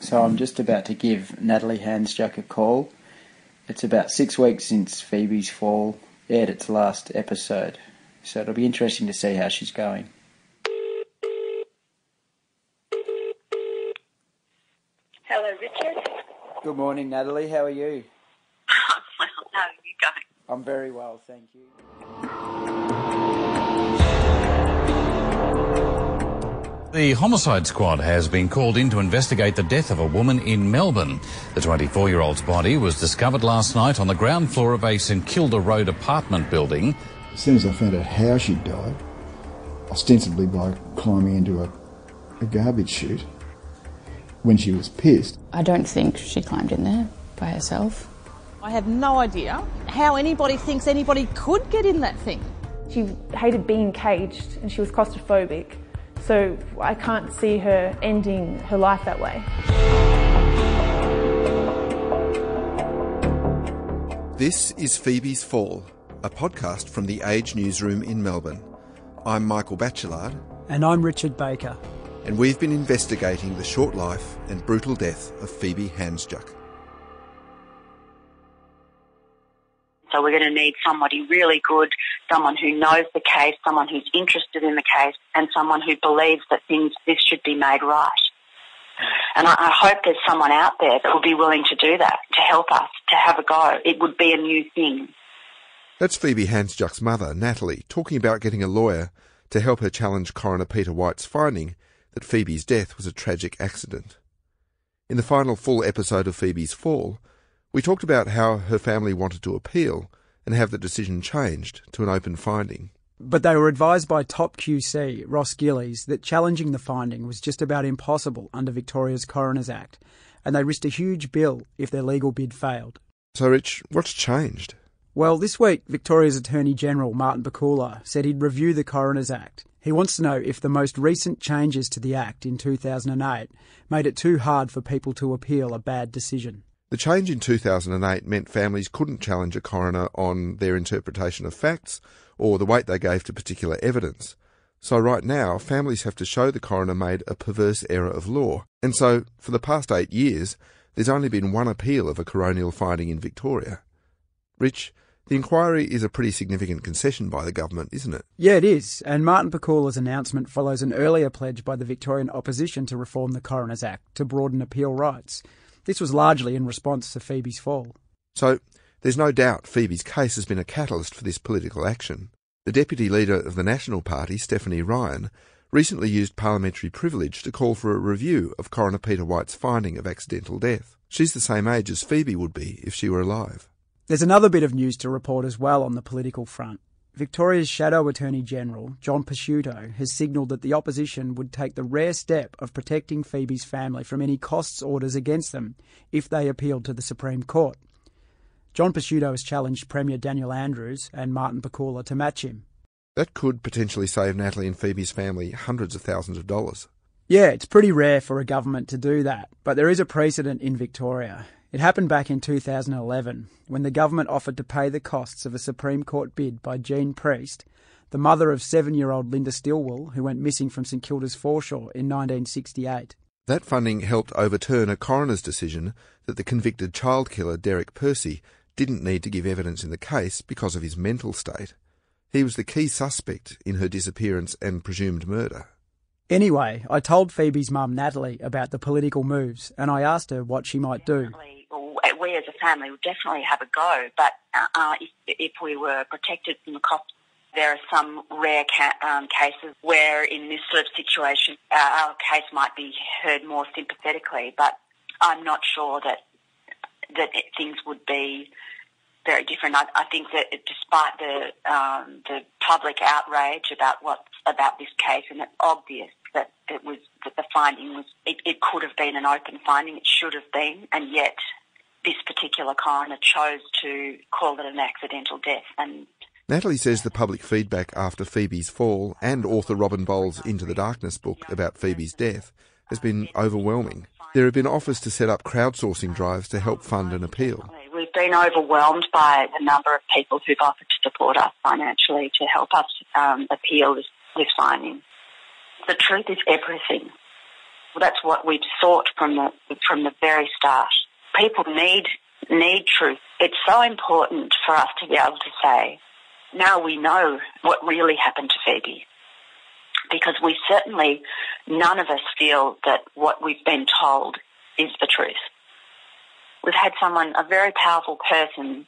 So I'm just about to give Natalie Handsjuk a call. It's about six weeks since Phoebe's Fall aired its last episode, so it'll be interesting to see how she's going. Hello, Richard. Good morning, Natalie. How are you? well, how are you going? I'm very well, thank you. The homicide squad has been called in to investigate the death of a woman in Melbourne. The 24 year old's body was discovered last night on the ground floor of a St Kilda Road apartment building. As soon as I found out how she died, ostensibly by climbing into a, a garbage chute, when she was pissed, I don't think she climbed in there by herself. I have no idea how anybody thinks anybody could get in that thing. She hated being caged and she was claustrophobic. So I can't see her ending her life that way. This is Phoebe's Fall, a podcast from the Age newsroom in Melbourne. I'm Michael Batchelard, And I'm Richard Baker. and we've been investigating the short life and brutal death of Phoebe Handsjuk. So we're going to need somebody really good, someone who knows the case, someone who's interested in the case, and someone who believes that things this should be made right. And I, I hope there's someone out there that will be willing to do that, to help us, to have a go. It would be a new thing. That's Phoebe Handsjuk's mother, Natalie, talking about getting a lawyer to help her challenge coroner Peter White's finding that Phoebe's death was a tragic accident. In the final full episode of Phoebe's Fall, we talked about how her family wanted to appeal and have the decision changed to an open finding. But they were advised by top QC, Ross Gillies, that challenging the finding was just about impossible under Victoria's Coroners Act, and they risked a huge bill if their legal bid failed. So, Rich, what's changed? Well, this week, Victoria's Attorney General, Martin Pakula, said he'd review the Coroners Act. He wants to know if the most recent changes to the Act in 2008 made it too hard for people to appeal a bad decision. The change in 2008 meant families couldn't challenge a coroner on their interpretation of facts or the weight they gave to particular evidence. So right now, families have to show the coroner made a perverse error of law. And so, for the past eight years, there's only been one appeal of a coronial finding in Victoria. Rich, the inquiry is a pretty significant concession by the government, isn't it? Yeah, it is, and Martin Pakula's announcement follows an earlier pledge by the Victorian opposition to reform the Coroners Act to broaden appeal rights. This was largely in response to Phoebe's fall. So, there's no doubt Phoebe's case has been a catalyst for this political action. The deputy leader of the National Party, Stephanie Ryan, recently used parliamentary privilege to call for a review of Coroner Peter White's finding of accidental death. She's the same age as Phoebe would be if she were alive. There's another bit of news to report as well on the political front. Victoria's Shadow Attorney General, John Pesutto, has signalled that the opposition would take the rare step of protecting Phoebe's family from any costs orders against them if they appealed to the Supreme Court. John Pesutto has challenged Premier Daniel Andrews and Martin Pakula to match him. That could potentially save Natalie and Phoebe's family hundreds of thousands of dollars. Yeah, it's pretty rare for a government to do that, but there is a precedent in Victoria. It happened back in 2011 when the government offered to pay the costs of a Supreme Court bid by Jean Priest, the mother of seven year old Linda Stilwell, who went missing from St Kilda's foreshore in 1968. That funding helped overturn a coroner's decision that the convicted child killer Derek Percy didn't need to give evidence in the case because of his mental state. He was the key suspect in her disappearance and presumed murder. Anyway, I told Phoebe's mum Natalie about the political moves and I asked her what she might do. We as a family would definitely have a go, but uh, uh, if, if we were protected from the cost, there are some rare ca- um, cases where in this sort of situation uh, our case might be heard more sympathetically, but I'm not sure that that things would be very different. I, I think that despite the um, the public outrage about what about this case, and it's obvious that it was that the finding was it, it could have been an open finding, it should have been, and yet this particular coroner chose to call it an accidental death. And Natalie says the public feedback after Phoebe's fall and author Robin Bowles' Into the Darkness book about Phoebe's death has been overwhelming. There have been offers to set up crowdsourcing drives to help fund an appeal. we've been overwhelmed by the number of people who've offered to support us financially to help us um, appeal this, this finding. The truth is everything. Well, that's what we've sought from the from the very start. People need need truth. It's so important for us to be able to say, now we know what really happened to Phoebe. Because we certainly, none of us feel that what we've been told is the truth. We've had someone, a very powerful person,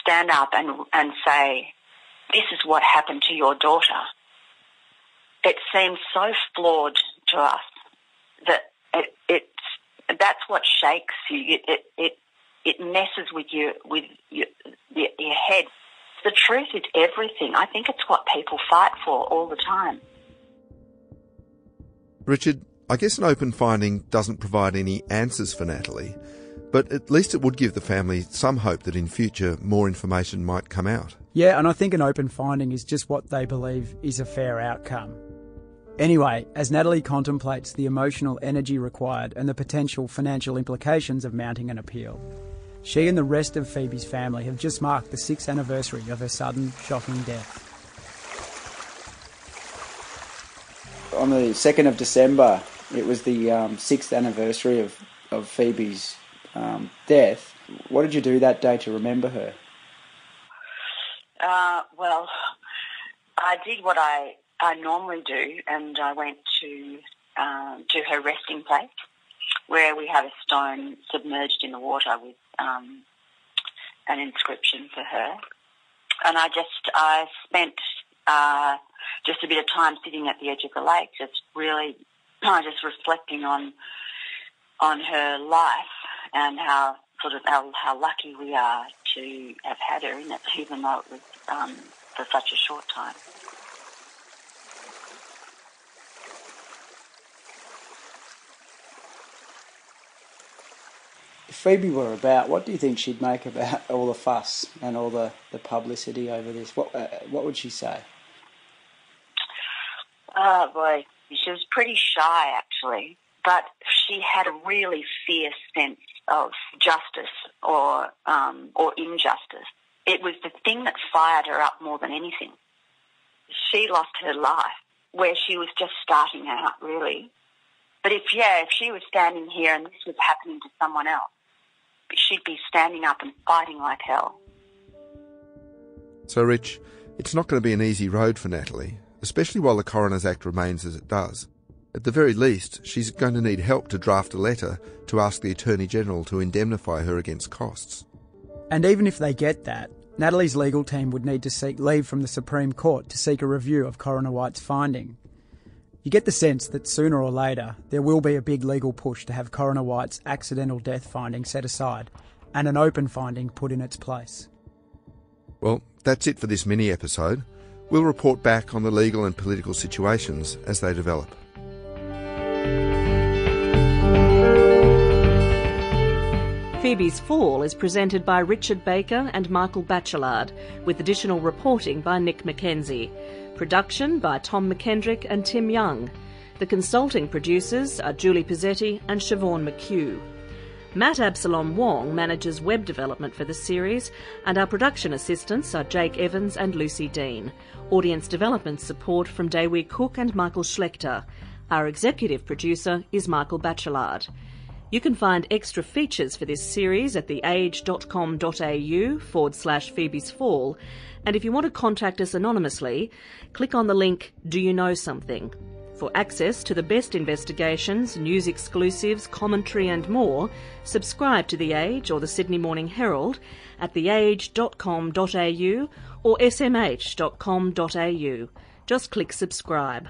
stand up and, and say, this is what happened to your daughter. It seems so flawed to us that it, it's, that's what shakes you. It, it, it, it messes with you, with your, your, your head. The truth is everything. I think it's what people fight for all the time. Richard, I guess an open finding doesn't provide any answers for Natalie, but at least it would give the family some hope that in future more information might come out. Yeah, and I think an open finding is just what they believe is a fair outcome. Anyway, as Natalie contemplates the emotional energy required and the potential financial implications of mounting an appeal, she and the rest of Phoebe's family have just marked the sixth anniversary of her sudden, shocking death. On the 2nd of December, it was the um, sixth anniversary of, of Phoebe's um, death. What did you do that day to remember her? Uh, well, I did what I, I normally do, and I went to uh, to her resting place, where we have a stone submerged in the water with um, an inscription for her. And I just I spent uh, just a bit of time sitting at the edge of the lake, just really just reflecting on on her life and how sort of how, how lucky we are to have had her in it, even though it was um, for such a short time. Phoebe were about, what do you think she'd make about all the fuss and all the, the publicity over this? What uh, what would she say? Oh boy, she was pretty shy actually, but she had a really fierce sense of justice or um, or injustice. It was the thing that fired her up more than anything. She lost her life where she was just starting out, really. But if yeah, if she was standing here and this was happening to someone else, she'd be standing up and fighting like hell. So, Rich, it's not going to be an easy road for Natalie, especially while the Coroner's Act remains as it does. At the very least, she's going to need help to draft a letter to ask the Attorney General to indemnify her against costs. And even if they get that, Natalie's legal team would need to seek leave from the Supreme Court to seek a review of Coroner White's finding. You get the sense that sooner or later there will be a big legal push to have Coroner White's accidental death finding set aside and an open finding put in its place. Well, that's it for this mini episode. We'll report back on the legal and political situations as they develop. Phoebe's Fall is presented by Richard Baker and Michael Batchelard, with additional reporting by Nick McKenzie. Production by Tom McKendrick and Tim Young. The consulting producers are Julie Posetti and Siobhan McHugh. Matt Absalom Wong manages web development for the series, and our production assistants are Jake Evans and Lucy Dean. Audience development support from Dewi Cook and Michael Schlechter. Our executive producer is Michael Batchelard. You can find extra features for this series at theage.com.au forward slash Phoebe's Fall. And if you want to contact us anonymously, click on the link Do You Know Something? For access to the best investigations, news exclusives, commentary, and more, subscribe to The Age or the Sydney Morning Herald at theage.com.au or smh.com.au. Just click subscribe.